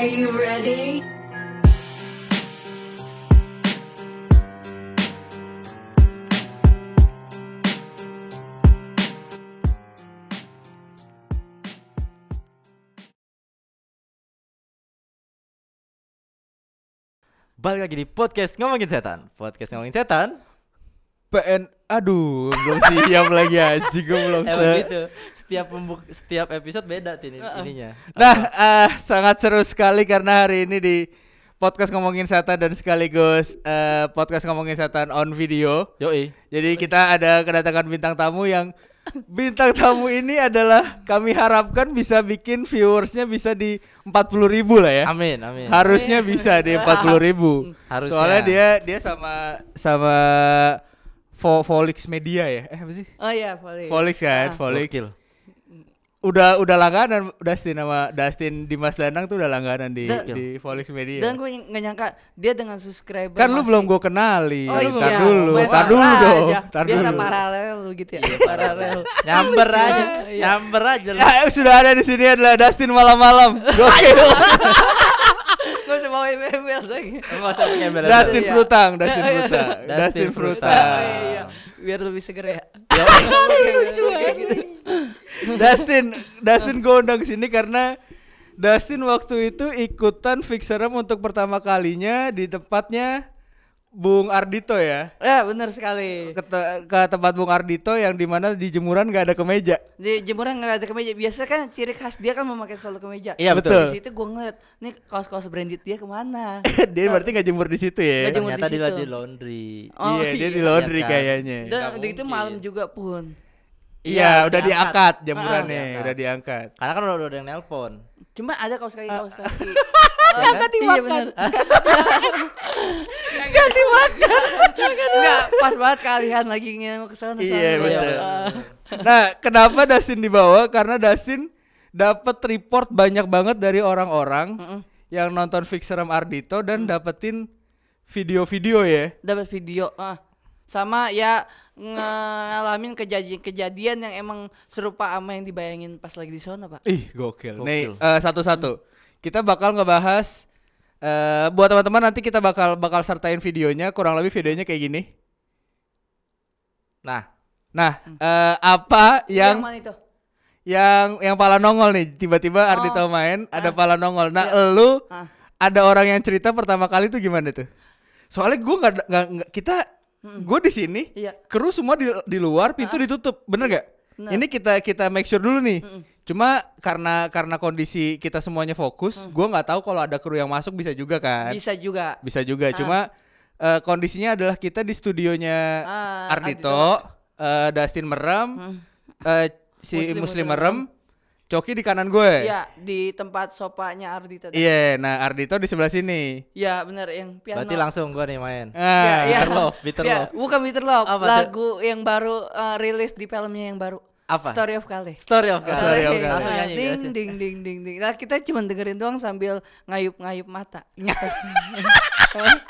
Are you ready? Balik lagi di podcast ngomongin setan. Podcast ngomongin setan. PN aduh belum siap lagi anjing gue belum Emang se- gitu. Setiap pembuk setiap episode beda tin ininya. Nah, eh, sangat seru sekali karena hari ini di podcast ngomongin setan dan sekaligus eh, podcast ngomongin setan on video. Yoi. Jadi kita ada kedatangan bintang tamu yang bintang tamu ini adalah kami harapkan bisa bikin viewersnya bisa di 40.000 ribu lah ya. Amin, amin. Harusnya bisa di 40.000 ribu. Harusnya. Soalnya dia dia sama sama Vo Volix Media ya. Eh apa sih? Oh iya, Volix. Volix kan, Ah. Volix. Gokil. Udah udah langganan Dustin sama Dustin Dimas Danang tuh udah langganan di Dan- di Volix Media. Dan gue nggak nyangka dia dengan subscriber kan lu belum gue kenali. Oh iya, tar dulu, biasa tar dulu aja. dong. Tar Biasa dulu. paralel lu gitu ya. paralel. Nyamber aja. Iya. Nyamber aja lu. Ya, sudah ada di sini adalah Dustin malam-malam. Gokil. Usah bawa email lagi. Pakai embel Dustin Iya. Frutang, Dustin Iya, iya. Frutang, Dustin Frutang. Oh, iya, iya. Biar lebih seger ya. Lucu gitu. Dustin, Dustin gue undang sini karena Dustin waktu itu ikutan Fixerem untuk pertama kalinya di tempatnya Bung Ardito ya. Ya benar sekali. Ke, te- ke tempat Bung Ardito yang di mana di jemuran gak ada kemeja. Di jemuran nggak ada kemeja. Biasa kan ciri khas dia kan memakai selalu kemeja. Iya, betul. Di situ gue ngeliat, nih kaos-kaos branded dia ke mana? dia berarti gak jemur di situ ya. Nggak jemur Ternyata di di, situ. di laundry. Oh, iya, dia iya. di laundry Iya kan? kayaknya. Dan Nggak udah gitu mungkin. malam juga pun. Iya, Iya, udah diangkat. diangkat Ah, jemurannya, diangkat. udah diangkat. Karena kan udah, udah ada yang nelpon. Cuma ada kaos kaki kaos kaki. Kagak Iya benar. Enggak dimakan. Enggak, pas banget kalian lagi ingin ke sana. Iya, betul. Ah. Nah, kenapa Dustin dibawa? Karena Dustin dapat report banyak banget dari orang-orang Mm-mm. yang nonton Fixerem Ardito dan dapetin video-video ya. dapat video ah sama ya ngalamin kejadian-kejadian yang emang serupa sama yang dibayangin pas lagi di sana pak Ih, gokil. Gokil. Nih, eh, satu-satu. Kita bakal ngebahas eh buat teman-teman nanti kita bakal bakal sertain videonya, kurang lebih videonya kayak gini. Nah, Nah, eh, apa yang yang mana itu yang yang pala nongol nih tiba-tiba Ardito Oh. main ada Ah. pala nongol nah Iya. lu Ah. ada orang yang cerita pertama kali tuh gimana tuh soalnya gua nggak nggak kita gue di sini iya kru semua di di luar pintu Ah. ditutup bener gak Bener. ini kita kita make sure dulu nih Mm-mm. cuma karena karena kondisi kita semuanya fokus gua nggak tahu kalau ada kru yang masuk bisa juga kan bisa juga bisa juga Ah. cuma eh, kondisinya adalah kita di studionya Ah, Ardito, eh, Dustin merem Hmm. eh, si Muslim Muslim, merem. Coki di kanan gue. Iya di tempat sopanya Ardito tadi. Iya, nah Ardito di sebelah sini. Iya benar yang piano. berarti langsung gua nih main. Ah, Iya, iya. Bitter Love, Bitter Iya, Love. bukan Bitter Love, Apa tuh? lagu yang baru eh, rilis di filmnya yang baru. Apa? Story of Kale. Story of God. Story of God. Langsung nyanyi ding, biasa. ding ding ding ding. Nah, kita cuma dengerin doang sambil ngayup-ngayup mata. Ngayup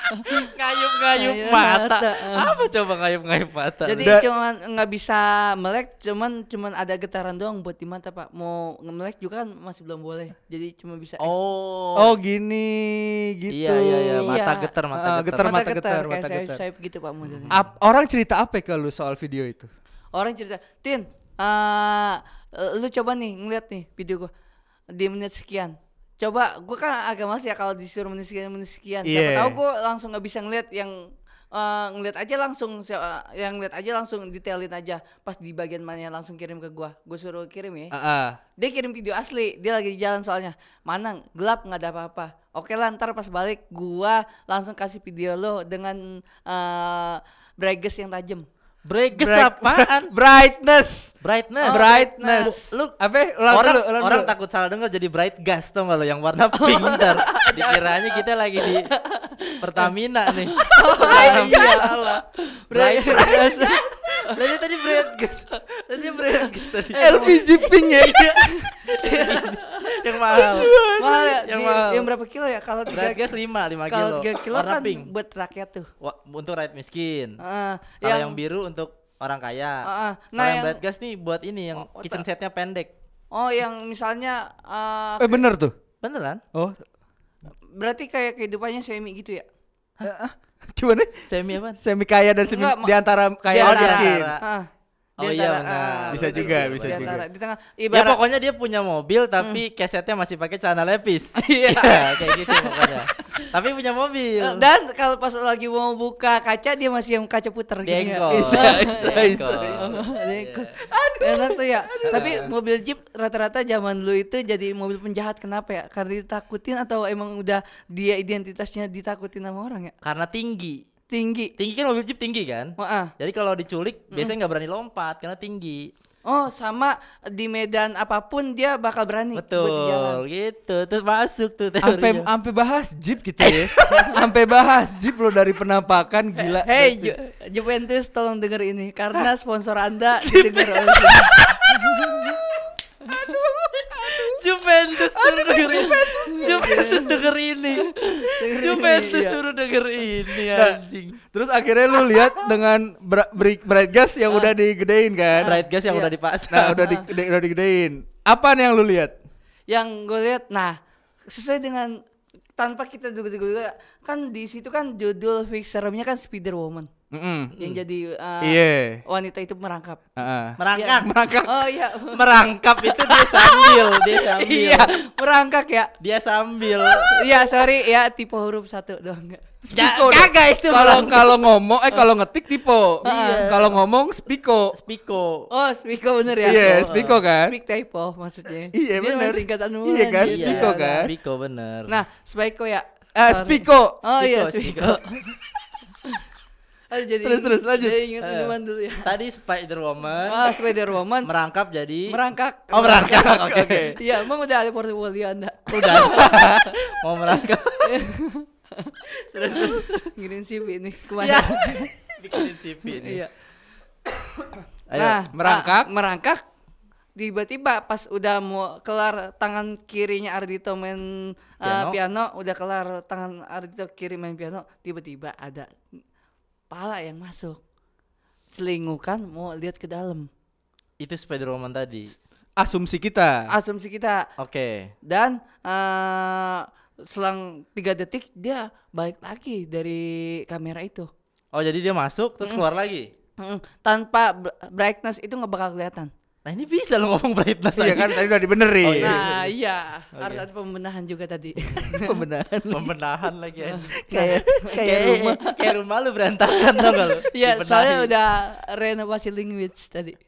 ngayup Ngayup mata. mata. Apa coba ngayup ngayup mata? Jadi Da- cuman nggak bisa melek, cuman cuman ada getaran doang buat di mata pak. Mau ngemelek juga kan masih belum boleh. Jadi cuma bisa. oh. Oh gini gitu. Iya iya iya, mata Iya. getar mata Ah, getar. getar. mata getar, getar, kayak mata sayap, getar. sayap gitu pak. Ap- orang cerita apa ke lu soal video itu? Orang cerita, Tin, eh lu coba nih ngeliat nih video gua di menit sekian. Coba, gua kan agak mas ya kalau disuruh menit sekian menit sekian. Siapa Iya. tahu gua langsung nggak bisa ngeliat yang eh, ngeliat aja langsung si- eh, yang ngeliat aja langsung detailin aja pas di bagian mana langsung kirim ke gua gua suruh kirim ya Ah, ah. dia kirim video asli dia lagi di jalan soalnya mana gelap nggak ada apa-apa oke lah ntar pas balik gua langsung kasih video lo dengan eh brightness yang tajam Bright- apaan? Brightness. Brightness. Oh, Brightness. Lu Apa? Ulang orang dulu, ulang orang dulu. takut salah dengar jadi bright gas tuh lo yang warna pink ntar dikiranya kita lagi di Pertamina nih Jangan salah bright gas tadi tadi bright gas tadi bright gas tadi LPG pink ya. yang mahal. Mahal ya? Yang di- mahal. yang berapa kilo ya? Kalau tiga gas 5 5 kalau kilo. tiga kilo warna kan pink. buat rakyat tuh. Wah, untuk rakyat miskin. Ah, kalau yang, biru untuk orang kaya. Ah. kalau Nah, yang yang- bright gas nih buat ini yang Oh, kitchen setnya pendek. Oh yang misalnya eh, Eh bener tuh. beneran? Oh, Berarti kayak kehidupannya semi gitu ya? Eh, ah, Gimana? Semi apa? Semi kaya dan semi Enggak, di antara kaya Di dan antara- miskin. Oh di iya, antara, benar. ah, Bisa juga, di bisa antara- juga. Di tengah Ya ibarat pokoknya dia punya mobil tapi kesetnya masih pakai celana lepis. Iya. kayak gitu pokoknya. tapi punya mobil. Eh, Dan kalau pas lagi mau buka kaca dia masih yang kaca puter ya. Dengkol. Bisa, bisa, Dengkol. bisa, Dengkol. Enak tuh ya. Tapi mobil Jeep rata-rata zaman dulu itu jadi mobil penjahat kenapa ya? Karena ditakutin atau emang udah dia identitasnya ditakutin sama orang ya? Karena tinggi. Tinggi. Tinggi kan mobil jeep tinggi kan? Wah, ah. Jadi kalau diculik biasanya nggak berani lompat karena tinggi. Oh, sama di medan apa pun dia bakal berani buat di jalan. Betul, gitu. Terus masuk tuh Sampai teorinya. sampai bahas Jeep gitu ya. Sampai bahas Jeep lo dari penampakan gila. Hey. Ju- Juventus tolong denger ini karena sponsor Anda didengar oleh. Juventus suruh denger ini. Juventus denger ini. Juventus Iya. suruh denger ini Nah, anjing. Terus akhirnya lu lihat dengan bra- bright, bright gas yang udah digedein kan. Bright gas yang Iya. udah dipasang. Nah, udah di, di- udah digedein. Apa nih yang lu lihat? Yang gue lihat, nah sesuai dengan tanpa kita duga-duga kan di situ kan judul fixernya kan Spider Woman Mm-mm. yang jadi uh, Iya. wanita itu merangkap. Heeh. merangkak. Merangkak. Oh iya. Merangkap itu dia sambil, dia sambil. iya, merangkak ya. Dia sambil. Iya, sorry ya tipe huruf satu doang enggak. Spiko dong. kagak itu Kalau kalau ngomong eh kalau ngetik tipo. Iya. Kalau ngomong spiko. Spiko. Oh, Spiko bener ya? Iya, spiko kan? Speak typo maksudnya. Iya, bener. singkatan Iya kan, anjing. Spiko Iya, kan? Spiko bener. Nah, Spiko ya. Eh, Sorry. spiko. Oh iya, Spiko, Spiko. Aduh, jadi Terus, terus, lanjut. Jadi ingat Eh. minuman dulu ya. tadi Spider Woman Ah, Spider Woman merangkap jadi merangkak. Oh, merangkak. Oke, oke. Iya, emang udah ada portfolio Anda. Udah. Mau merangkap. Ngirim CV ini Ya. ke mana? Bikinin CV ini. Iya. Ayo. Nah, merangkak. ah, merangkak. Tiba-tiba pas udah mau kelar tangan kirinya Ardito main uh, Piano. piano, udah kelar tangan Ardito kiri main piano, tiba-tiba ada pala yang masuk. Celingukan mau lihat ke dalam. Itu Spider Woman tadi. Asumsi kita. Asumsi kita Oke. dan eh selang tiga detik dia balik lagi dari kamera itu. Oh, jadi dia masuk terus keluar lagi. Mm, tanpa br- brightness itu nggak bakal kelihatan. Nah, ini bisa lo ngomong brightness Iya kan tadi udah dibenerin. Oh, iya. Nah, iya, harus ada pembenahan juga tadi. Pembenahan. Pembenahan lagi anjing. kayak kayak rumah. kayak rumah lu berantakan tau gak lu? Iya, soalnya udah renovasi language tadi.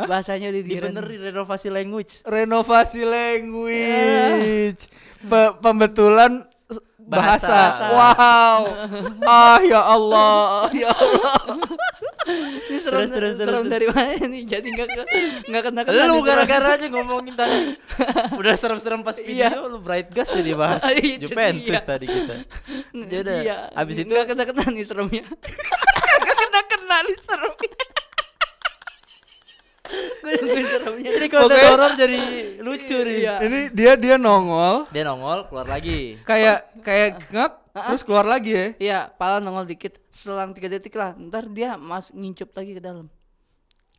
Bahasanya udah dibenerin renovasi language. Renovasi language. Pe- pembetulan bahasa. Bahasa. Wow. ah ya Allah. Ya Allah. Ini serem, Terus, terus, terus, serem terus. dari mana nih? Jadi nggak ke nggak kena kena. Lu gara-gara aja ngomongin tadi Udah serem-serem pas video Iya. Lu bright gas jadi bahas Itu Juventus dia. tadi kita Jadi Iya, Abis itu nggak kena kena nih seremnya. Nggak kena kena nih seremnya. Gue nungguin seremnya. Ini konten Oke. horor jadi lucu nih Iya. Ini dia dia nongol Dia nongol keluar lagi kayak kayak ngak terus keluar lagi ya. Iya, pala nongol dikit. Selang tiga detik lah, ntar dia mas ngincup lagi ke dalam.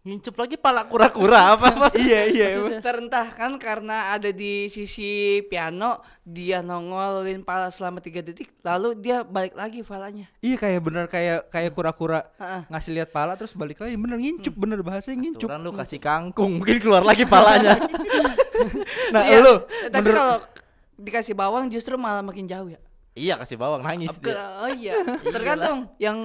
Ngincup lagi pala kura-kura apa-apa iya iya. Terentah kan karena ada di sisi piano, dia nongolin pala selama tiga detik, lalu dia balik lagi palanya. Iya kayak bener kayak kayak kura-kura Heeh. ngasih lihat pala terus balik lagi bener ngincup bener bahasanya ngincup. Aturan lu kasih kangkung Mungkin keluar lagi palanya Nah Iya, lu tapi menurut kalau dikasih bawang justru malah makin jauh ya. Iya kasih bawang nangis Ke, dia oh iya, tergantung yang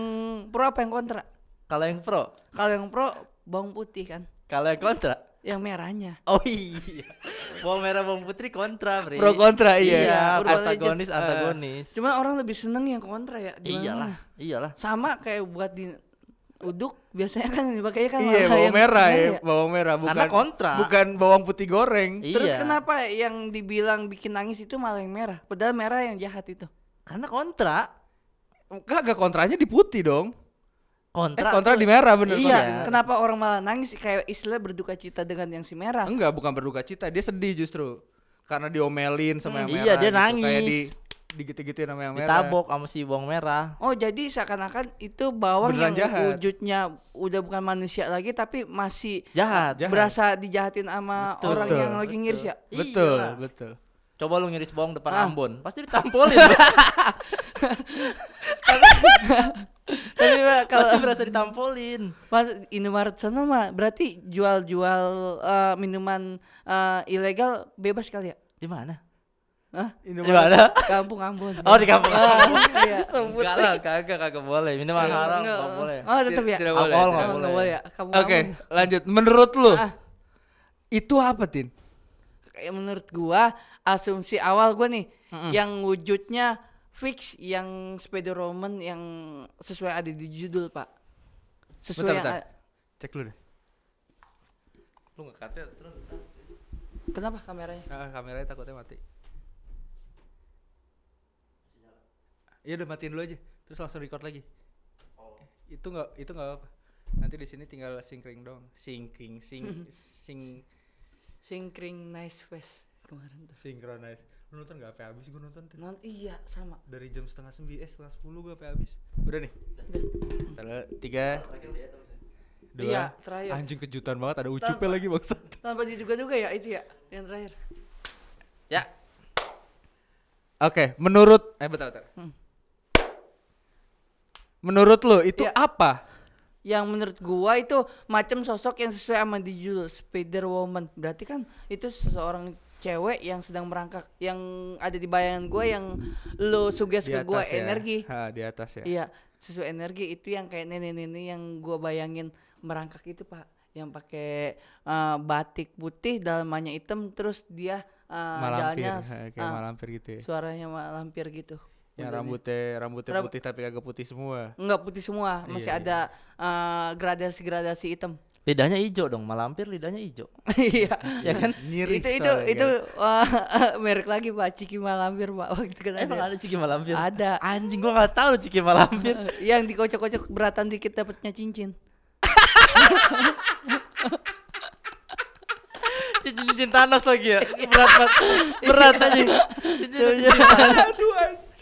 pro apa yang kontra. Kalau yang pro Kalau yang pro bawang putih kan, Kalau yang kontra yang merahnya. Oh iya Bawang merah bawang putih kontra bre pro kontra iya. Iya Urban antagonis antagonis Cuma orang lebih seneng yang kontra ya. di Iyalah. Iyalah Sama kayak buat di uduk biasanya kan dipakainya kan Iya bawang yang merah ya, ya. bawang merah bukan Karena kontra. bukan bawang putih goreng. Terus Iya. kenapa yang dibilang bikin nangis itu malah yang merah? Padahal merah yang jahat itu. Karena kontra Kagak kontranya di putih dong. Eh Kontra kontra tuh- di merah bener iya, kontra. kenapa orang malah nangis kayak istilah berduka cita dengan yang si merah? Enggak, bukan berduka cita, dia sedih justru. Karena diomelin sama yang Hmm, merah. iya, dia gitu. Kayak nangis. di digituin sama yang merah. Ditabok sama si bawang merah Oh, jadi seakan-akan itu bawang Beneran yang jahat. wujudnya udah bukan manusia lagi tapi masih Jahat Jahat. berasa dijahatin sama Betul. orang Betul, yang lagi ngiris ya. Betul, Iyalah. betul. Coba lu ngiris bawang depan Ah. Ambon, pasti ditampolin. Tapi Pak, kalau pasti berasa ditampolin. Mas Indomaret sana mah berarti jual-jual eh, minuman eh, ilegal bebas kali ya? Di mana? Hah? Di mana? Kampung Ambon. Oh di kampung. Ah, iya. Enggak lah, kagak kagak boleh. Minuman haram Enggak. enggak boleh. Oh, tetap ya. Tidak boleh, Alkohol tidak nggak Oh, boleh. nggak boleh ya. Kampung Oke, lanjut. Menurut lu Ah. itu apa, Tin? Kayak menurut gua asumsi awal gua nih yang wujudnya fix yang sepeda Roman yang sesuai ada di judul, Pak. Sesuai Bentar, yang bentar. a- Cek dulu deh. Lu enggak kate terus. Kenapa kameranya? Ah, kameranya takutnya mati. Ya udah matiin dulu aja, terus langsung record lagi. Itu nggak itu nggak apa. Nanti di sini tinggal syncing dong. Syncing, sing, sing, Nice face kemarin tuh. synchronize. Lu nonton nggak sampai habis? Gue nonton tuh. Non iya sama. Dari jam setengah sembilan, eh setengah sepuluh gue sampai habis. Udah nih. Tiga, dua. Iya, terakhir. Anjing kejutan banget, ada ucupnya lagi maksud. Tanpa diduga-duga ya itu ya yang terakhir. Ya, Oke, menurut eh bentar bentar. Hmm. Menurut lo itu Ya. apa? Yang menurut gua itu macam sosok yang sesuai sama di judul Spider Woman. Berarti kan itu seseorang cewek yang sedang merangkak yang ada di bayangan gua yang lo suges ke gua ya. energi. Ha, di atas ya. Iya, sesuai energi itu yang kayak nenek-nenek yang gua bayangin merangkak itu, Pak. Yang pakai eh, batik putih, dalamannya hitam terus dia eh, malampir, jalannya kayak ah, malampir gitu ya. suaranya malampir gitu. Yang rambutnya rambutnya Ram- putih tapi agak putih semua. Enggak putih semua, masih Iya, ada eh, gradasi-gradasi hitam. lidahnya hijau dong, malampir lidahnya hijau. Iya. Ya kan? Nyiri. itu itu itu wah, merek lagi Pak Ciki Malampir Pak. Waktu itu kan Emang ada. ada ciki malampir? Ada. Anjing gua enggak tahu ciki malampir. yang dikocok-kocok beratan dikit dapatnya cincin. Cincin-cincin Thanos lagi ya. Berat banget. Berat aja. Cincin-cincin Thanos.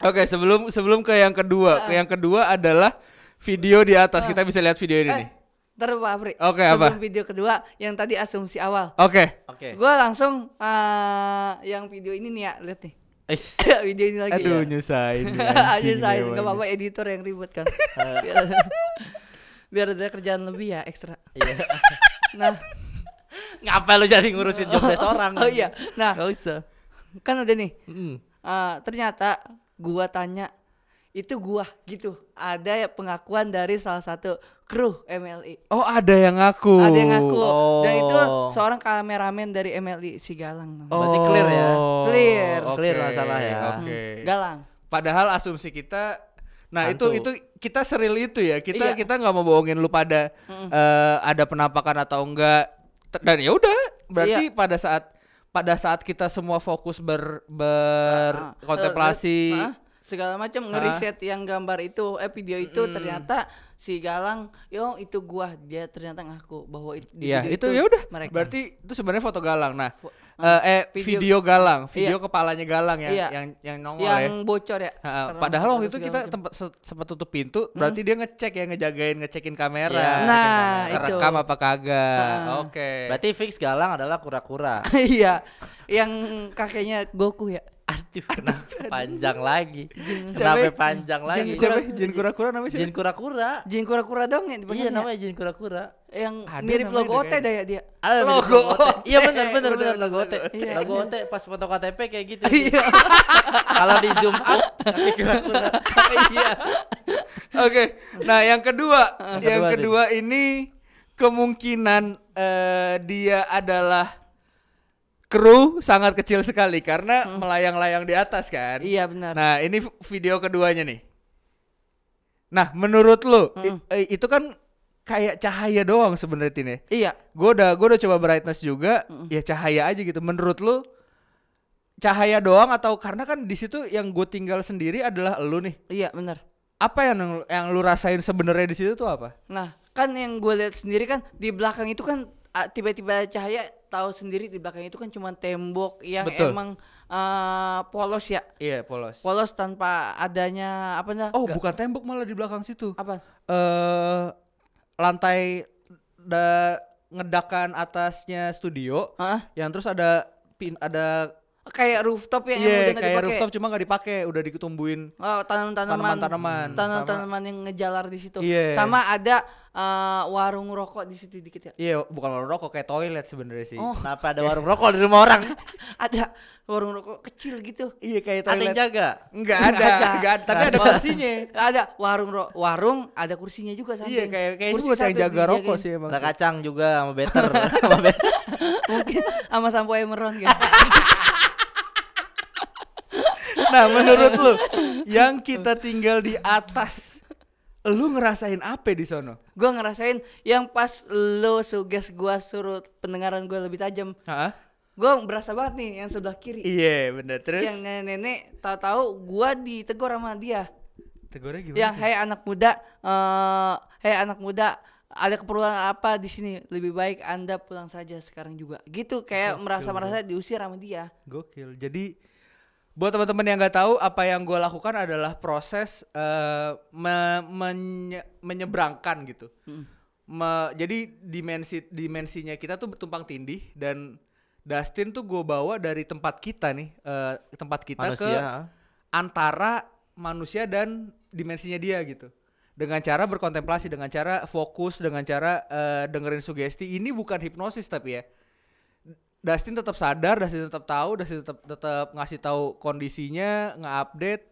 Oke, sebelum sebelum ke yang kedua, ke yang kedua adalah video di atas. Kita bisa lihat video ini Eh, nih. ntar Pak Apri. Oke, apa? Sebelum video kedua yang tadi asumsi awal. Oke. Oke. Gua langsung eh, yang video ini nih ya, lihat nih. Eish. video ini lagi. Aduh, ya. nyusahin. nih, Aja anjing saya memang nggak nih. apa-apa editor yang ribet kan. biar, biar ada kerjaan lebih ya ekstra. Iya. Nah, Ngapa lu jadi ngurusin jobdesk orang? oh iya. Nah, Gak usah. Kan udah nih. Mm. Eh, ternyata gua tanya itu gua gitu. Ada ya pengakuan dari salah satu kru MLI. Oh, ada yang ngaku. Ada yang ngaku. Dan itu Oh. seorang kameramen dari MLI si Galang namanya. Berarti clear ya? Clear. oke, Clear masalah ya. Oke. Galang. Padahal asumsi kita Nah, Hantu. itu itu kita seril itu ya. Kita Iya. kita nggak mau bohongin lu pada eh, ada penampakan atau enggak. Dan ya udah, berarti Iya. pada saat pada saat kita semua fokus ber Ah, berkontemplasi eh, eh, segala macam ngeriset yang gambar itu eh video itu ternyata si Galang yo itu gua dia ternyata ngaku bahwa itu di Iya, video itu ya udah. mereka Berarti itu sebenarnya foto Galang. Nah, Fo- eh, eh video- video, Galang, video Iya. kepalanya Galang yang Iya. yang yang nongol ya. yang bocor ya Karena padahal waktu itu kita tempat se- sempat tutup pintu, berarti dia ngecek ya ngejagain ngecekin kamera. Iya. Nah, itu. Rekam apa kagak. Ha. Oke. Berarti fix Galang adalah kura-kura. iya yang kakeknya Goku ya Aduh, kenapa panjang lagi? Siapa? Kenapa panjang lagi? Siapa? Jin kura-kura namanya siapa? Jin kura-kura. Jin kura-kura dong ya Iya namanya Jin kura-kura. yang Ada mirip logo OT dah ya dia Ada Logo OT. Iya benar benar benar logo OT. Logo OT pas foto KTP kayak gitu. iya Kalau di zoom out kaki kura-kura. iya Oke. Nah, yang kedua, yang kedua, kedua ini kemungkinan eh, dia adalah kru sangat kecil sekali karena melayang-layang di atas kan. iya benar Nah, ini video keduanya nih. Nah, menurut lu i- Mm-mm. eh, itu kan kayak cahaya doang sebenarnya Tin ya. iya Gue udah gue udah coba brightness juga, ya cahaya aja gitu. Menurut lu cahaya doang atau karena kan di situ yang gue tinggal sendiri adalah lu nih. iya benar Apa yang yang lu rasain sebenarnya di situ tuh apa? Nah, kan yang gue lihat sendiri kan di belakang itu kan tiba-tiba cahaya tahu sendiri di belakang itu kan cuma tembok yang Betul. emang ah, polos ya. Iya, polos. Polos tanpa adanya apa nah? Oh, nggak- bukan tembok malah di belakang situ. apa? Eh lantai da ngedakan atasnya studio Hah? yang terus ada pin ada kayak rooftop ya yang iya udah kayak dipakai. rooftop cuma nggak dipakai udah ditumbuhin Oh, tanam-tanaman. Tanaman-tanaman. Tanam-tanaman yang ngejalar di situ. Iya. Sama ada eh, warung rokok di situ dikit ya. iya bukan warung rokok kayak toilet sebenarnya sih Oh. Kenapa ada warung rokok di rumah orang? Ada warung rokok kecil gitu. iya kayak Ada yang toilet jaga. nggak ada nggak ada tapi ada kursinya Ada warung ro warung, ada kursinya juga iya samping. kayak kayak Kursi buat yang jaga rokok sih emang Ada kacang juga sama better. sama better. Mungkin sama sampo Emeron gitu. Nah menurut lu yang kita tinggal di atas lu ngerasain apa di sono gua ngerasain yang pas lo suges gua suruh pendengaran gua lebih tajam. Hah? Gua berasa banget nih yang sebelah kiri. iya bener terus Yang nenek-nenek tahu-tahu gua ditegur sama dia. tegurnya gimana yang hei anak muda eh hei anak muda ada keperluan apa di sini lebih baik anda pulang saja sekarang juga gitu kayak merasa merasa diusir sama dia Gokil. Jadi buat teman-teman yang nggak tahu apa yang gue lakukan adalah proses eh, me- menye- menyeberangkan gitu. Mm. Me- jadi dimensi dimensinya kita tuh tumpang tindih dan Dustin tuh gue bawa dari tempat kita nih eh, tempat kita ke Manusia. antara manusia dan dimensinya dia gitu. Dengan cara berkontemplasi, dengan cara fokus, dengan cara eh, dengerin sugesti. Ini bukan hipnosis tapi ya. Dustin tetap sadar, Dustin tetap tahu, Dustin tetap tetap ngasih tahu kondisinya, nge-update.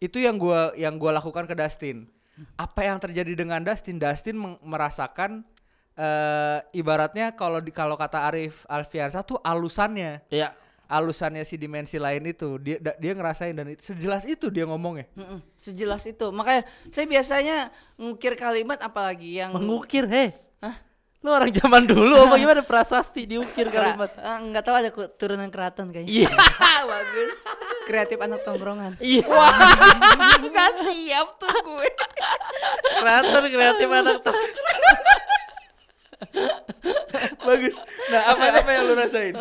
Itu yang gua yang gua lakukan ke Dustin. Apa yang terjadi dengan Dustin? Dustin merasakan eh ibaratnya kalau di kalau kata Arif Alfiansa tuh alusannya Iya. alusannya si dimensi lain itu dia da- dia ngerasain dan itu, sejelas itu dia ngomongnya Mm-mm, sejelas itu makanya saya biasanya ngukir kalimat apalagi yang Mengukir, heh. Lu orang zaman dulu apa gimana prasasti diukir kalimat? eh, nggak tahu ada turunan keraton kayaknya Iya. bagus kreatif anak tongkrongan Iya. nggak siap tuh gue Kreator kreatif anak tuh. bagus nah apa apa yang lu rasain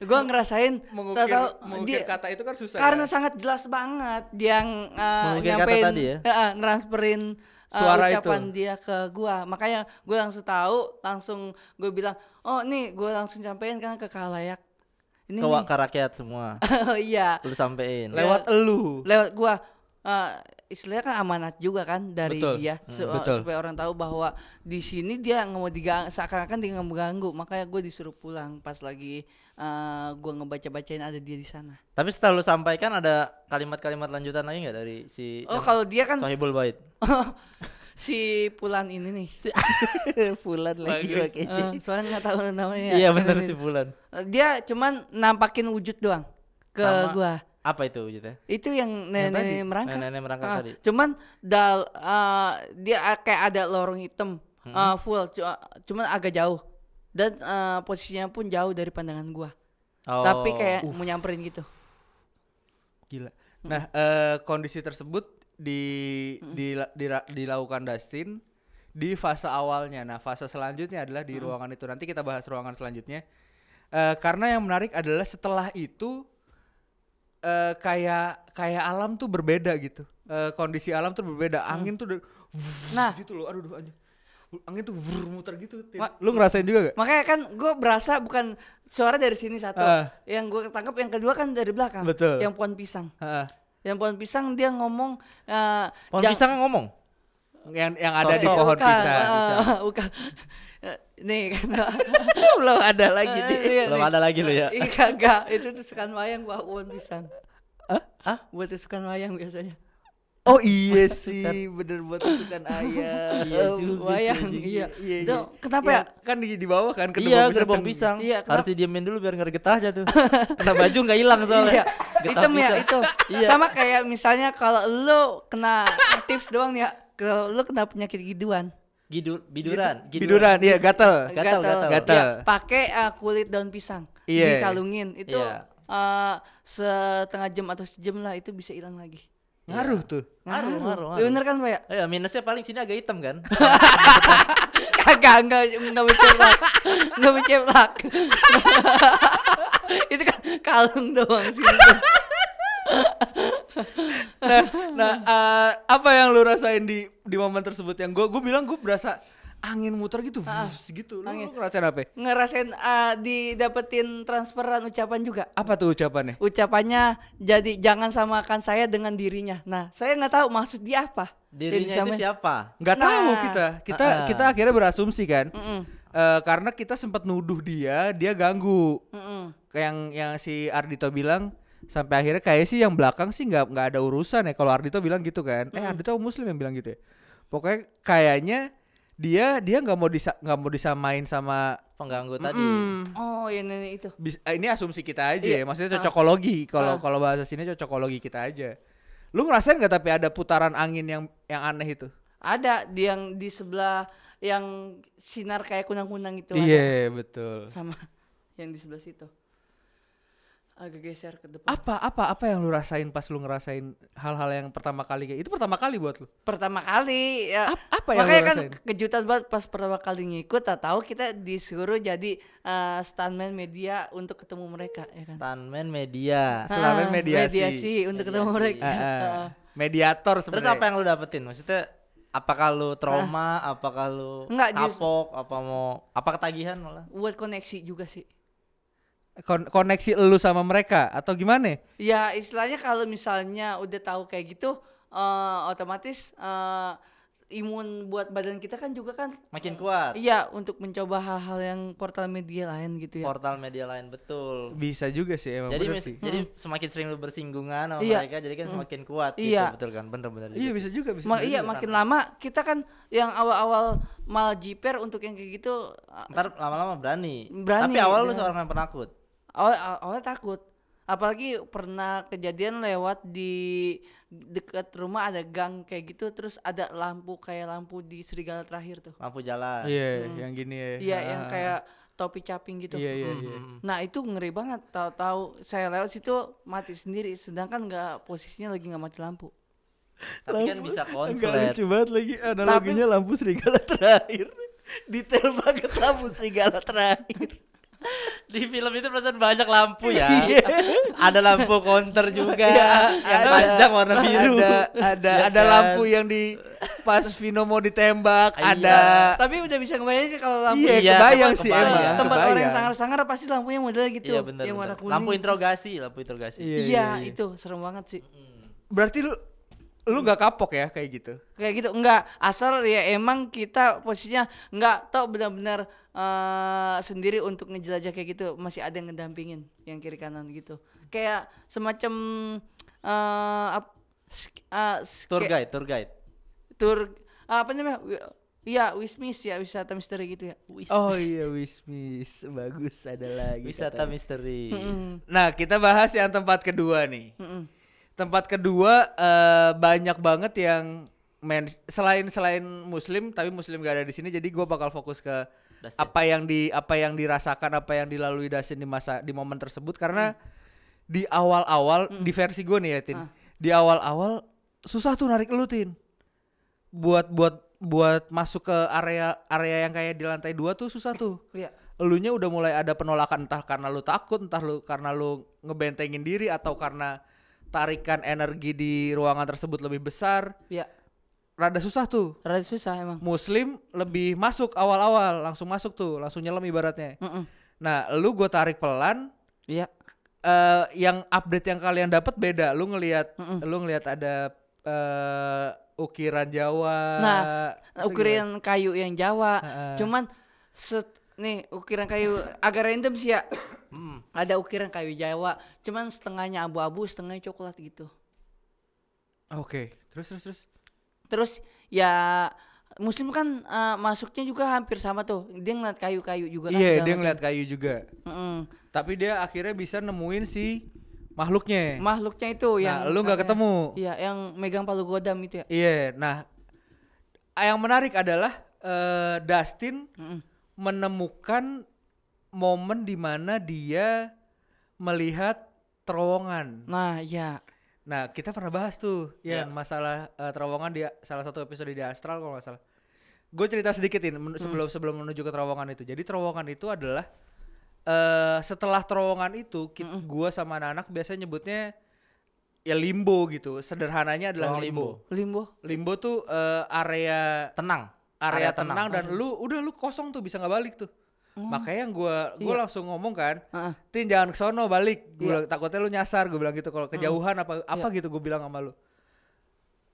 gua ngerasain mengukir tahu-tahu mengukir dia- kata itu kan susah karena ya? sangat jelas banget dia uh, Mengukir kata nyampein tadi ya? uh, uh, Suara ucapan itu. dia ke gua makanya gua langsung tahu langsung gue bilang oh nih gua langsung sampein kan ke kalayak ini Ke, nih. ke rakyat semua. oh iya Lu sampein. lewat elu lewat gua uh, istilahnya kan amanat juga kan dari Betul. dia Hmm, su- betul. supaya orang tahu bahwa di sini dia nggak mau diganggu seakan-akan dia nggak mau ganggu makanya gue disuruh pulang pas lagi uh, gua ngebaca-bacain ada dia di sana Tapi setelah lu sampaikan ada kalimat-kalimat lanjutan lagi nggak dari si oh kalau dia kan Sohibul Bait? si Pulan ini nih Si- bulan lagi Bagus. pakai Eh, soalnya nggak tahu namanya. Iya benar si Bulan. Eh, Dia cuman nampakin wujud doang ke Sama gua. Apa itu wujudnya? Itu yang Yang tadi? nenek merangkak. Nenek merangkak Ah, tadi. Cuman dal eh, dia a- kayak ada lorong hitam eh, full cu- cuman agak jauh. Dan eh, posisinya pun jauh dari pandangan gua. Oh. Tapi kayak mau nyamperin gitu. gila nah eh, kondisi tersebut di di dira- dilakukan Dustin di fase awalnya nah fase selanjutnya adalah di ruangan itu nanti kita bahas ruangan selanjutnya Eh, karena yang menarik adalah setelah itu eh kayak kayak alam tuh berbeda gitu Eh, kondisi alam tuh berbeda angin tuh udah Nah. gitu loh aduh, aduh anjing angin tuh vrr, muter gitu. Ma- lu ngerasain juga gak Makanya kan gua berasa bukan suara dari sini satu. Ah. Yang gua ketangkep yang kedua kan dari belakang. Betul. Yang pohon pisang. Heeh. Yang pohon pisang dia ngomong eh, Pohon pisang ngomong. yang yang ada di Sosok. pohon Bukan, pisang eh, bukan. Eh, nih kan belum ada lagi Eh, nih iya, Belum nih. ada lagi lu ya. Iya kagak, itu tusukan wayang buat pohon pisang. Hah? Hah? Buat tusukan wayang biasanya. Oh iya sih, bener buat tusukan ayam. Iya juga wayang, iya. Iya, iya. kenapa Iya, ya? Kan di, di bawah kan ke Iya, gerbong teng- pisang. Iya, Harus kenapa? didiemin dulu biar nggak getah aja tuh. Kena baju nggak hilang soalnya. Iya, hitam ya pisang. itu. Iya. Sama kayak misalnya kalau lu kena tips doang ya, kalau lu kena penyakit giduan. Gidur, biduran, Biduran, iya gatel. Gatal, gatal. Gatal. Ya, pakai uh, kulit daun pisang. Iya. Dikalungin. Itu Iya. uh, setengah jam atau sejam lah itu bisa hilang lagi. Ngaruh tuh. Ngaruh, ngaruh, Ya, ngaruh. bener kan, Pak ya? Eh, minusnya paling sini agak hitam kan. Kagak, enggak enggak menceplak. Enggak menceplak. itu kan kalung doang sih. Nah, nah eh, apa yang lu rasain di di momen tersebut yang gue gue bilang gue berasa angin muter gitu, vus, gitu. Lu, angin. lu ngerasain apa? ngerasain uh, didapetin transferan ucapan juga Apa tuh ucapannya? ucapannya jadi jangan samakan saya dengan dirinya nah saya nggak tahu maksud dia apa Jadi Dirinya itu sama- siapa? Nggak Nah. tahu kita. Kita Ah. kita akhirnya berasumsi kan. Mm-mm, Eh, karena kita sempat nuduh dia, dia ganggu. mm-mm. Kayak yang yang si Ardito bilang sampai akhirnya kayak sih yang belakang sih nggak nggak ada urusan ya kalau Ardito bilang gitu kan. Eh Ardito muslim yang bilang gitu ya. Pokoknya kayaknya dia dia nggak mau disa nggak mau disamain sama Pengganggu tadi. Mm, oh ya nenek itu bis- eh, ini asumsi kita aja Iya. ya. Maksudnya cocokologi kalau Ah. kalau bahasa sini cocokologi kita aja. Lu ngerasain nggak tapi ada putaran angin yang yang aneh itu? ada di yang di sebelah yang sinar kayak kunang-kunang itu. Iya betul. sama yang di sebelah situ agak geser ke depan Apa apa apa yang lu rasain pas lu ngerasain hal-hal yang pertama kali kayak itu pertama kali buat lu? pertama kali ya Ap- apa yang makanya lu kan rasain? kejutan banget pas pertama kali ngikut tak tahu kita disuruh jadi eh, stuntman media untuk ketemu mereka ya kan Stuntman media. Stuntman Ah, mediasi. untuk ketemu Mediasi. mereka Ah, ah. Heeh. Mediator Terus sebenarnya. apa yang lu dapetin? Maksudnya apakah lu trauma, apakah lu Enggak, jus- kapok, apa mau apa ketagihan malah? buat koneksi juga sih koneksi lu sama mereka atau gimana? ya istilahnya kalau misalnya udah tahu kayak gitu eh, otomatis eh, imun buat badan kita kan juga kan Makin kuat. iya untuk mencoba hal-hal yang portal media lain gitu ya Portal media lain betul. Bisa juga sih emang Jadi mis- sih. jadi semakin sering lu bersinggungan sama Iya. mereka jadi kan semakin kuat Iya. gitu betul kan? Bener-bener juga Iya sih. bisa juga bisa. Ma- juga. iya makin lama kita kan yang awal-awal malah jiper untuk yang kayak gitu uh, Ntar lama-lama berani. Berani, Tapi awal lu dengan- seorang yang penakut. Awal aw- awalnya takut apalagi pernah kejadian lewat di dekat rumah ada gang kayak gitu terus ada lampu kayak lampu di serigala terakhir tuh Lampu jalan. Iya, yang gini ya. iya Ah, yang ah, kayak topi caping gitu Iya iya iya. Hmm. nah itu ngeri banget tahu-tahu saya lewat situ mati sendiri sedangkan nggak posisinya lagi nggak mati lampu Tapi kan bisa Enggak konslet. lucu banget lagi analoginya lampu serigala terakhir. Detail banget lampu serigala terakhir. Di film itu perasaan banyak lampu ya. Iya. ada lampu counter juga yang Ada- panjang warna biru. Ada ada Ya ada kan? lampu yang di pas Vino mau ditembak, Iya. ada tapi udah bisa ngebayangin kalau lampu Iya, Iya, kebayang tempat- sih kebayang. emang. tempat orang yang kebayang. sangar-sangar pasti lampunya modelnya gitu Iya benar. yang warna kuning Lampu interogasi, lampu interogasi. Iya, iya, iya, iya. itu serem banget sih Berarti lu lu nggak kapok ya kayak gitu. kayak gitu enggak asal ya emang kita posisinya enggak tau benar-benar eh, sendiri untuk ngejelajah kayak gitu masih ada yang ngedampingin yang kiri kanan gitu kayak semacam eh ap- sk- eh, sk- Tour kayak guide, tour guide. tour apa namanya Iya, wismis ya, wisata misteri gitu ya. Oh iya wismis bagus ada lagi. Wisata katanya. misteri. Mm-mm, Nah kita bahas yang tempat kedua nih. mm-mm. Tempat kedua eh, banyak banget yang men selain selain muslim tapi muslim gak ada di sini jadi gua bakal fokus ke Dustin. apa yang di apa yang dirasakan apa yang dilalui Dasin di masa di momen tersebut karena di awal-awal di versi gue nih ya Tin Ah. di awal-awal susah tuh narik lu Tin buat buat buat masuk ke area area yang kayak di lantai dua tuh susah tuh Iya. elunya udah mulai ada penolakan entah karena lu takut entah lu karena lu ngebentengin diri atau karena tarikan energi di ruangan tersebut lebih besar Iya. rada susah tuh Rada susah emang. muslim lebih masuk awal-awal langsung masuk tuh langsung nyelam ibaratnya Mm-mm. nah lu gue tarik pelan Iya. eh yang update yang kalian dapat beda lu ngelihat Mm-mm. lu ngelihat ada eh ukiran Jawa Nah, ukiran kayu yang Jawa. Heeh. Cuman set nih ukiran kayu agak random sih ya. Hmm. Ada ukiran kayu Jawa, cuman setengahnya abu-abu, setengahnya coklat gitu. oke terus terus terus Terus ya Muslim kan eh, masuknya juga hampir sama tuh. Dia ngeliat kayu-kayu juga kan. iya segala dia macam. ngeliat kayu juga Mm-mm. tapi dia akhirnya bisa nemuin si makhluknya Makhluknya itu yang nah lu nggak ketemu Iya, yang megang palu godam itu ya. iya nah yang menarik adalah eh, Dustin Mm-mm. menemukan momen di mana dia melihat terowongan. Nah, ya. Nah, kita pernah bahas tuh ya Iya. masalah eh, terowongan di salah satu episode di Astral kalau nggak salah. Gue cerita sedikitin men- sebelum sebelum menuju ke terowongan itu. Jadi terowongan itu adalah eh setelah terowongan itu kit- gua sama anak-anak biasanya nyebutnya ya limbo gitu. Sederhananya adalah Ruang limbo. limbo. Limbo. Tuh eh, area Tenang. Area area, tenang. tenang, dan lu udah lu kosong tuh bisa nggak balik tuh. Makanya yang gua gua Iya. langsung ngomong kan, Heeh. Tin jangan ke sono balik. Gue Iya. bilang takutnya lu nyasar, gue bilang gitu kalau kejauhan apa apa gitu gue bilang sama lu.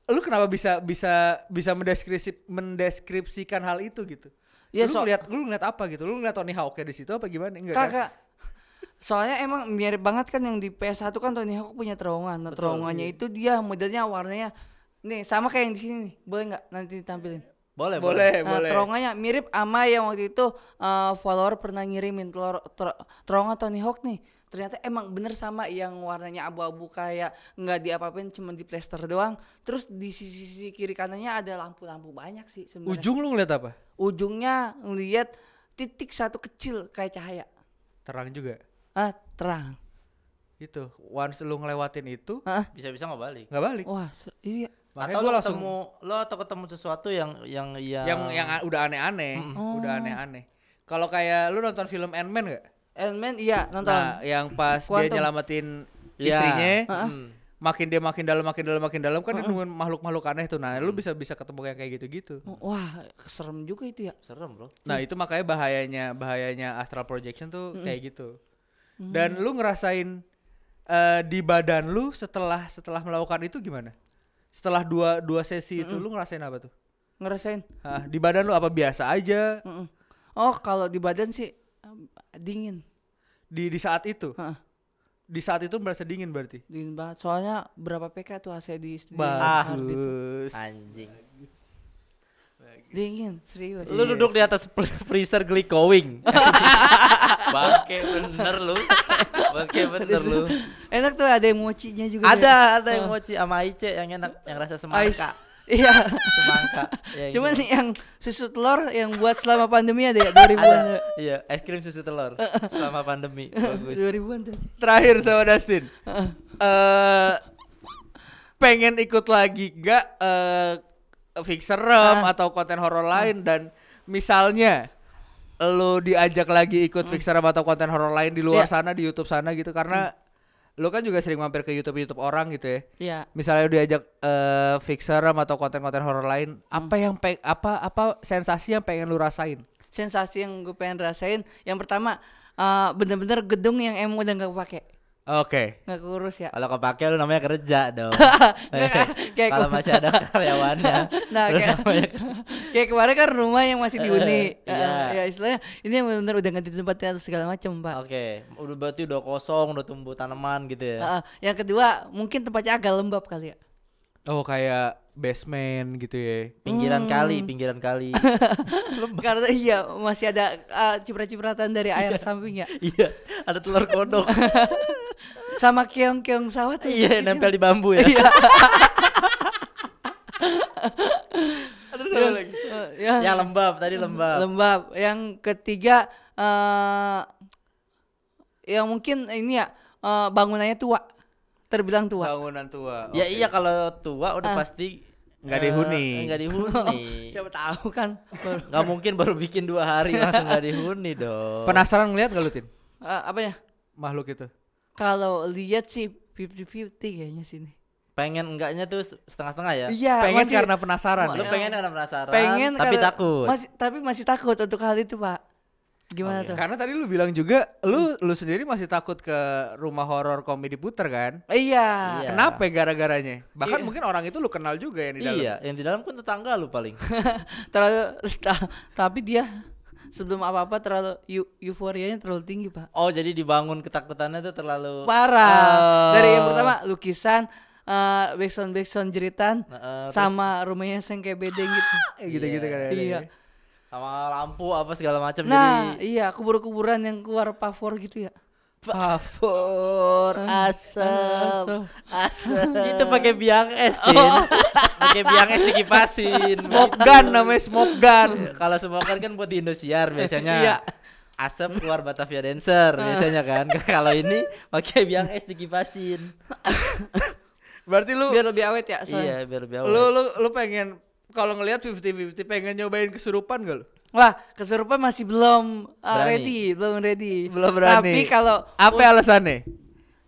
Lu kenapa bisa bisa bisa mendeskripsi mendeskripsikan hal itu gitu? Ya, lu so- ngeliat lu ngeliat apa gitu? Lu ngeliat Tony Hawk di situ apa gimana? Enggak kan? Kagak. Soalnya emang mirip banget kan yang di PS1 kan Tony Hawk punya terowongan. Nah, terowongannya itu dia modelnya warnanya nih sama kayak yang di sini nih. Boleh nggak nanti ditampilin? Boleh, Boleh, Nah, boleh. terowongannya mirip sama yang waktu itu eh, follower pernah ngirimin telur ter- terowongan Tony Hawk nih. Ternyata emang bener sama yang warnanya abu-abu kayak nggak diapa-apain cuma di plaster doang. Terus di sisi-sisi kiri kanannya ada lampu-lampu banyak sih sebenarnya. Ujung lu ngeliat apa? Ujungnya ngelihat titik satu kecil kayak cahaya. Terang juga. Ah, terang. Itu once lu ngelewatin itu Ah, Bisa-bisa nggak balik. nggak balik. wah, iya. Makanya atau lo langsung ketemu lo atau ketemu sesuatu yang yang yang, yang yang a- udah aneh-aneh, udah aneh-aneh. Kalau kayak lu nonton film Ant-Man gak? Ant-Man iya nonton. Nah, yang pas dia Quantum. nyelamatin Iya. istrinya, Hmm. makin dia makin dalam makin dalam makin dalam kan dia nemuin makhluk-makhluk aneh tuh. Nah, lu bisa bisa ketemu kayak kayak gitu-gitu. Wah, serem juga itu ya. serem bro. Nah, itu makanya bahayanya bahayanya astral projection tuh kayak gitu. Dan lu ngerasain eh, di badan lu setelah setelah melakukan itu gimana? Setelah dua dua sesi itu lu ngerasain apa tuh? Ngerasain. Hah, di badan lu apa biasa aja Mm-mm. Oh, kalau di badan sih dingin. di di saat itu? Heeh. Di saat itu merasa dingin berarti. Dingin banget. Soalnya berapa PK tuh AC di. Bagus. Anjing. Dingin, serius. Lu duduk di atas fr- freezer glowing. Bangke bener lu. Bangke bener lu. Enak tuh ada emocinya juga. Ada deh. ada yang mochi sama Ice yang enak yang rasa Ais. semangka. Iya. Semangka. Ya, Cuman gitu. yang susu telur yang buat selama pandemi ada ya 2000-an. ada. Iya, es krim susu telur selama pandemi. Bagus. 2000-an tuh. Terakhir sama Dustin. Eh pengen ikut lagi gak eh fixer rem atau konten horor lain dan misalnya lo diajak lagi ikut fixer rem atau konten horor lain di luar Iya. sana di YouTube sana gitu karena lo kan juga sering mampir ke YouTube YouTube orang gitu ya. Iya. Misalnya lo diajak eh fixer atau konten-konten horor lain, apa yang peng apa apa sensasi yang pengen lu rasain? Sensasi yang gue pengen rasain yang pertama eh, bener-bener gedung yang emang udah nggak kepake Oke. nggak kurus ya Kalau kepake lu namanya kerja dong. kayak Kalau masih ada karyawannya. nah kayak, namanya- kayak kemarin kan rumah yang masih dihuni Eh, iya. Eh, ya istilahnya ini yang benar udah ganti tempat atau segala macam pak Oke, udah berarti udah kosong, udah tumbuh tanaman gitu ya. Yang kedua mungkin tempatnya agak lembab kali ya Oh kayak basement gitu ya. Pinggiran Hmm. kali, pinggiran kali. karena iya masih ada eh, ciprat-cipratan dari air samping ya iya, ada telur kodok. Sama keong-keong sawah tuh iya, nempel di bambu ya. Iya. Terus Yang- eh, yang Yang lembab tadi lembab. lembab yang ketiga eh yang mungkin ini ya eh, bangunannya tua terbilang tua Bangunan tua. Ya oke. iya kalau tua udah Ah. pasti Nggak eh, dihuni. Nggak dihuni. siapa tahu kan Nggak mungkin baru bikin dua hari langsung nggak dihuni dong. Penasaran ngeliat gak lu Tin? Eh, apa ya Makhluk itu. Kalau lihat sih 50-50 kayaknya sini Pengen enggaknya tuh setengah-setengah ya. iya Pengen masih- karena penasaran. Lu ya? pengen karena penasaran, pengen tapi karena- takut. masih tapi masih takut untuk hal itu pak gimana Oke. tuh Karena tadi lu bilang juga lu lu sendiri masih takut ke rumah horor komedi puter kan? Iya Iya. Kenapa gara-garanya? Bahkan Iya. mungkin orang itu lu kenal juga yang di dalam. Iya, yang di dalam pun tetangga lu paling. terlalu ta- tapi dia sebelum apa-apa terlalu eu- euforianya terlalu tinggi pak. Oh, jadi dibangun ketakutannya tuh terlalu parah. Dari yang Oh. pertama lukisan eh backsound backsound jeritan Nah, eh, terus sama rumahnya yang kayak bedeng gitu. Kayak gitu-gitu kan. iya. sama lampu apa segala macam nah jadi iya kubur-kuburan yang keluar pavor gitu ya Pavor, asap, asap. itu pakai biang es, Tin. pakai biang es dikipasin. Smoke gun namanya smoke gun. Kalau smoker kan buat di Indosiar biasanya. Iya. Asap keluar Batavia Dancer biasanya kan. Kalau ini pakai biang es dikipasin. Berarti lu biar lebih awet ya soalnya. Iya, biar biar. lu lu lu pengen kalau ngelihat 50-50 pengen nyobain kesurupan gak lu? Wah kesurupan masih belum uh, Berani. ready belum ready Belum berani. tapi kalau Apa alasannya?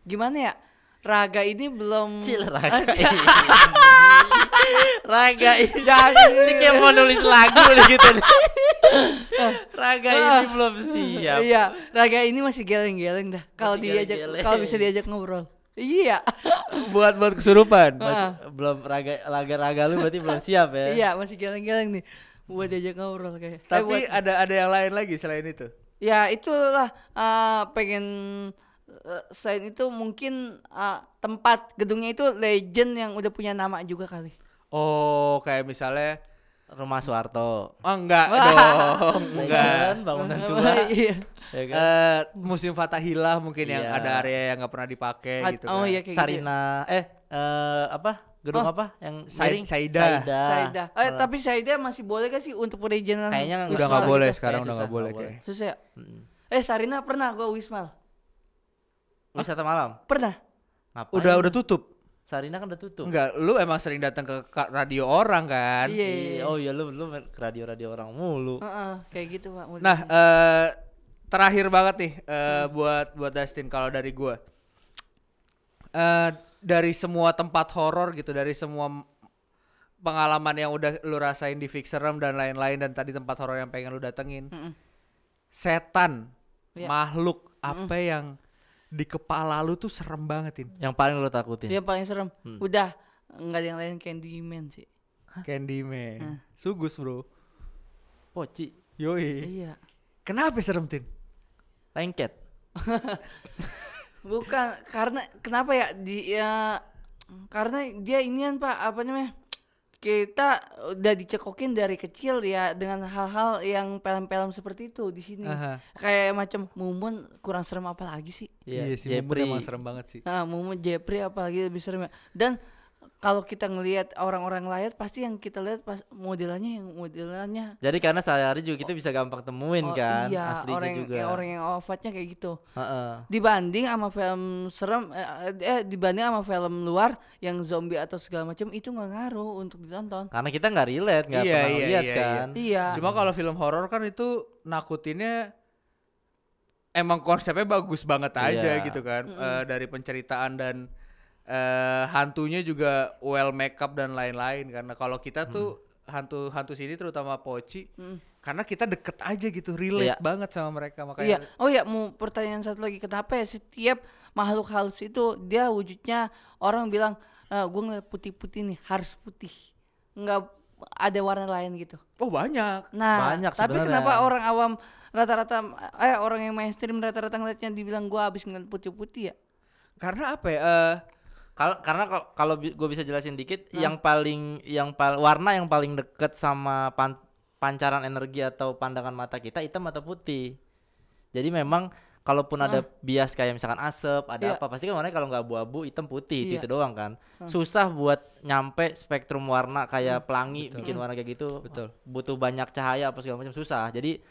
gimana ya raga ini belum Cil raga. Ah, Raga ini, Jangan ini kayak mau nulis lagu gitu. Raga ini belum siap. Iya, Raga ini masih geleng-geleng dah. Kalau diajak kalau bisa diajak ngobrol. Iya. buat buat kesurupan. Masih, belum raga raga raga lu berarti belum siap ya. Iya, masih geleng-geleng nih. Buat diajak ngobrol kayak. Eh, Tapi buat- ada ada yang lain lagi selain itu. ya itulah eh, pengen eh, selain itu mungkin eh, tempat gedungnya itu legend yang udah punya nama juga kali. Oh, kayak misalnya Rumah Soeharto. Oh enggak dong, enggak. Bangunan tua. Iya. ya kan? Eh musim Fatahillah mungkin yang Iya. ada area yang nggak pernah dipakai gitu oh kan. iya kayak gitu. Sarina eh eh apa? Gedung Oh. apa? Yang miring? Saida. Saida. Saida. Eh, tapi Saida masih boleh gak sih untuk perizinan? Kayaknya Udah Wisma nggak boleh sekarang udah nggak boleh kayak. Susah ya? Mm. Eh Sarina pernah gua Wismal. Wisata malam. Pernah. Ngapain? Udah udah tutup. Sarina kan udah tutup. Enggak, lu emang sering datang ke radio orang kan? Iya. Iya, Oh iya lu lu ke radio-radio orang mulu. Heeh, kayak gitu, Pak. Nah, eh terakhir banget nih eh buat buat Dustin kalau dari gua. Eh dari semua tempat horor gitu, dari semua pengalaman yang udah lu rasain di Fixerem dan lain-lain dan tadi tempat horor yang pengen lu datengin. Mm-mm. Setan, Iya. makhluk apa yang di kepala lu tuh serem banget ini. Yang paling lu takutin. Yang paling serem. Hmm. Udah enggak ada yang lain Candyman sih. Candyman. Hmm. Sugus, Bro. Poci, Yoi. Iya. Kenapa serem, Tin? lengket. Bukan karena kenapa ya di ya karena dia inian Pak apa namanya? Kita udah dicekokin dari kecil ya dengan hal-hal yang film-film seperti itu di sini. Aha. Kayak macam Mumun kurang serem apa lagi sih? Iya, sih, Mumun Jepri. emang serem banget sih. Nah, Mumun Jepri apalagi lebih serem ya. Dan kalau kita ngelihat orang-orang lain pasti yang kita lihat pas modelannya yang modelannya Jadi karena sehari juga kita bisa gampang temuin oh, kan iya, aslinya orang yang- juga. ya, orang yang wafatnya kayak gitu. Heeh. dibanding sama film serem eh, eh, dibanding sama film luar yang zombie atau segala macam itu nggak ngaruh untuk ditonton Karena kita nggak relate, nggak Iya, pernah iya, lihat iya, kan. iya Cuma kalau film horor kan itu nakutinnya emang konsepnya bagus banget aja Iya. gitu kan. Eh, dari penceritaan dan eh hantunya juga well make up dan lain-lain karena kalau kita tuh hantu-hantu sini terutama Poci Mm. karena kita deket aja gitu relate Iya. banget sama mereka iya makanya oh ya mau pertanyaan satu lagi kenapa ya setiap makhluk halus itu dia wujudnya orang bilang gue ngeliat putih-putih nih harus putih nggak ada warna lain gitu oh banyak nah Banyak tapi sebenarnya. kenapa orang awam rata-rata eh orang yang mainstream rata-rata ngeliatnya dibilang gue habis ngeliat putih-putih ya karena apa ya eh, Kalau karena kalau gue bisa jelasin dikit, yang paling yang pal warna yang paling deket sama pan- pancaran energi atau pandangan mata kita hitam atau putih. Jadi memang kalaupun ada bias kayak misalkan asap, ada Iya. apa, pasti kan warnanya kalau nggak abu-abu, hitam putih itu, Iya. itu doang kan. Susah buat nyampe spektrum warna kayak pelangi bikin Hmm. warna kayak gitu. Betul. Butuh banyak cahaya apa segala macam susah. Jadi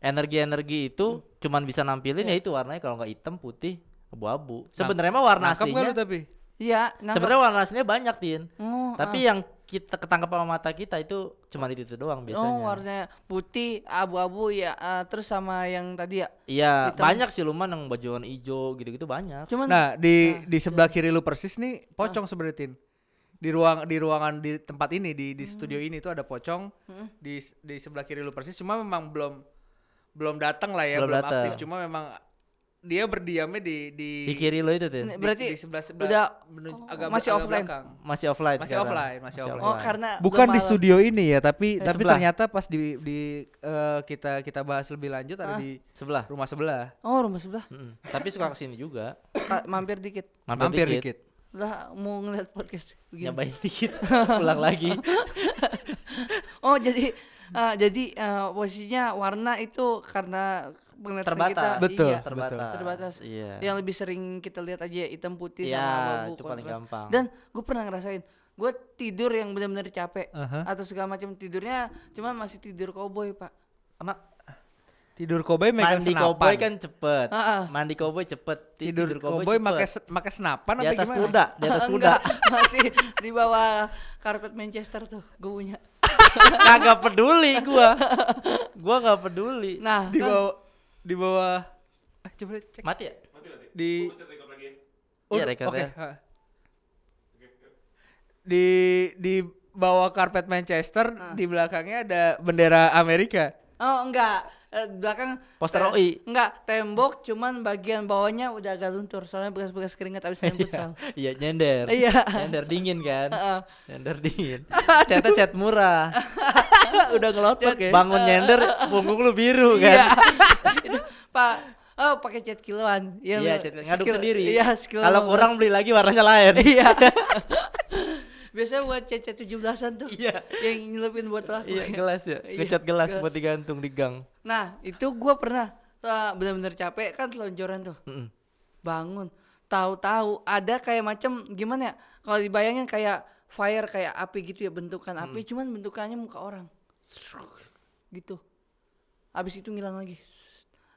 energi-energi itu Hmm. cuman bisa nampilin Iya. ya itu warnanya kalau nggak hitam, putih, abu-abu. Sebenarnya mah warna nangkep aslinya lu tapi iya. Sebenarnya warna aslinya banyak, Tin. Oh, Tapi yang kita ketangkap sama mata kita itu cuma itu, itu doang biasanya. Oh, warnanya putih, abu-abu ya, eh, terus sama yang tadi ya. Iya, banyak sih luman yang baju warna hijau gitu-gitu banyak. Cuman Nah, di di sebelah kiri lu persis nih pocong sebenarnya Tin. Di ruang di ruangan di tempat ini di di studio ini tuh ada pocong Hmm. di di sebelah kiri lu persis cuma memang belum belum datang lah ya, Belum belum, aktif cuma memang dia berdiamnya di di Di kiri lo itu, di- berarti di sebelah sebelah udah menuju, oh, agak masih agak offline. belakang. Masih offline Masih sekarang. offline, masih offline. oh karena Bukan di studio ini ya, tapi Eh, tapi sebelah. ternyata pas di di eh, kita kita bahas lebih lanjut ada Ah. di Sebelah. rumah sebelah. Oh, rumah sebelah. Mm-mm. Tapi suka ke sini juga. Ka- mampir dikit. Mampir, Mampir dikit. dikit. Lah mau ngeliat podcast begini. Nyobain dikit. Pulang lagi. Oh, jadi eh, jadi eh, posisinya warna itu karena penglihatan Terbatas. kita Betul. iya, Terbatas. terbatas. Iya. Yang lebih sering kita lihat aja hitam putih Iya, sama abu-abu itu paling gampang. Dan gue pernah ngerasain gue tidur yang benar-benar capek Aha. atau segala macam tidurnya cuma masih tidur koboi pak Sama Tidur koboi megang mandi senapan. koboi kan cepet. Ah, ah. Mandi koboi cepet. Ti- tidur, koboi pakai pakai senapan di atas gimana? kuda, di atas kuda. Masih di bawah karpet Manchester tuh gue punya Kagak peduli gua. Gua nggak peduli. nah Di kan, bawah di bawah ah, coba cek Mati ya? di Iya, Udah, record oke, ya. ha. Di di bawa karpet Manchester Ah. di belakangnya ada bendera Amerika. Oh enggak, Eh, belakang Poster eh, OI. Enggak, tembok cuman bagian bawahnya udah agak luntur soalnya bekas-bekas keringat habis main futsal. Iya nyender. Iya. Nyender dingin kan. Heeh. nyender dingin. Catnya cat murah. Udah ngelotok ya. Bangun nyender punggung lu biru kan. Iya. Itu, Pak, oh pakai cat kiloan. Yang Iya, cat ngaduk skill- sendiri. Iya, Kalau kurang beli lagi warnanya lain. Iya. Biasanya buat cat cat 17-an tuh. Iya. Yang nyelupin buat aku. Iya, gelas ya. Iya, Ngecat gelas gelas. buat digantung di gang. Nah, itu gua pernah benar-benar capek kan selonjoran tuh. Mm-mm. Bangun, tahu-tahu ada kayak macam gimana ya? Kalau dibayangin kayak fire kayak api gitu ya bentukan api, cuman bentukannya muka orang. Gitu. Habis itu ngilang lagi.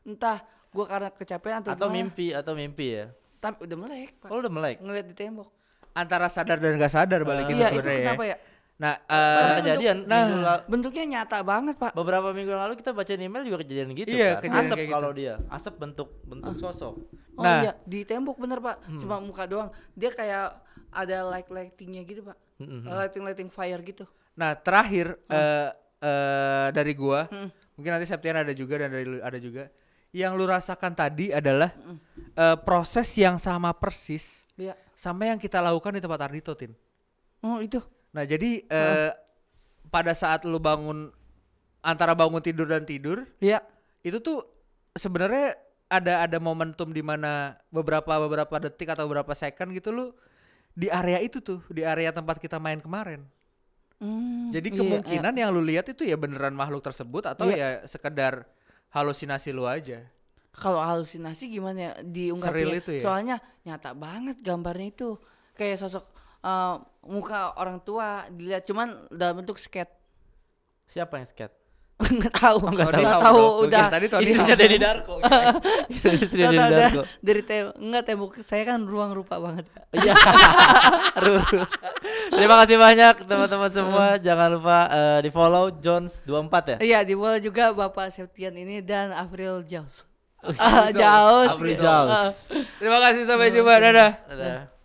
Entah gua karena kecapean atau, Atau gimana, mimpi, atau mimpi ya. Tapi udah melek, Pak. Oh, udah melek. Ngeliat di tembok. Antara sadar dan gak sadar balik itu iya, itu sebenarnya. ya. kenapa ya? Nah, eh, kejadian. nah. minggu la- Bentuknya nyata banget, Pak. beberapa minggu yang lalu kita baca email juga kejadian gitu Iya, kan. kejadian Asap kayak gitu. kalau dia. Asap bentuk bentuk sosok. Oh Nah. iya, di tembok bener, Pak. Cuma muka doang. Dia kayak ada light lightingnya gitu, Pak. Mm-mm. Lighting lighting fire gitu. nah terakhir eh eh, dari gua, Hmm. mungkin nanti Septian ada juga dan dari ada juga. Yang lu rasakan tadi adalah eh, proses yang sama persis Iya. sama yang kita lakukan di tempat Ardito, Tin. Oh, itu. Nah, jadi eh, pada saat lu bangun antara bangun tidur dan tidur, Iya. itu tuh sebenarnya ada ada momentum di mana beberapa beberapa detik atau beberapa second gitu lu di area itu tuh, di area tempat kita main kemarin. Hmm, Jadi iya, kemungkinan yang lu lihat itu ya beneran makhluk tersebut atau Iya. ya sekedar halusinasi lu aja. Kalau halusinasi gimana ya diungkapin? Seril itu ya? Soalnya nyata banget gambarnya itu. Kayak sosok eh, muka orang tua dilihat cuman dalam bentuk skate. Siapa yang skate? Enggak tahu. nggak Nggak tahu. tahu Dong. Gua udah. kira tadi Tony Istrinya tahu. Denny Darko. Istrinya tahu, udah Darko. dari tembok enggak tembok saya kan ruang rupa banget. Iya. Terima kasih banyak teman-teman semua. Jangan lupa eh, di follow Jones 24 ya. Iya, di bawah juga Bapak Septian ini dan April Jaws. Ah, Jaws. April. Ah. Terima kasih sampai jumpa. Dadah. Dadah.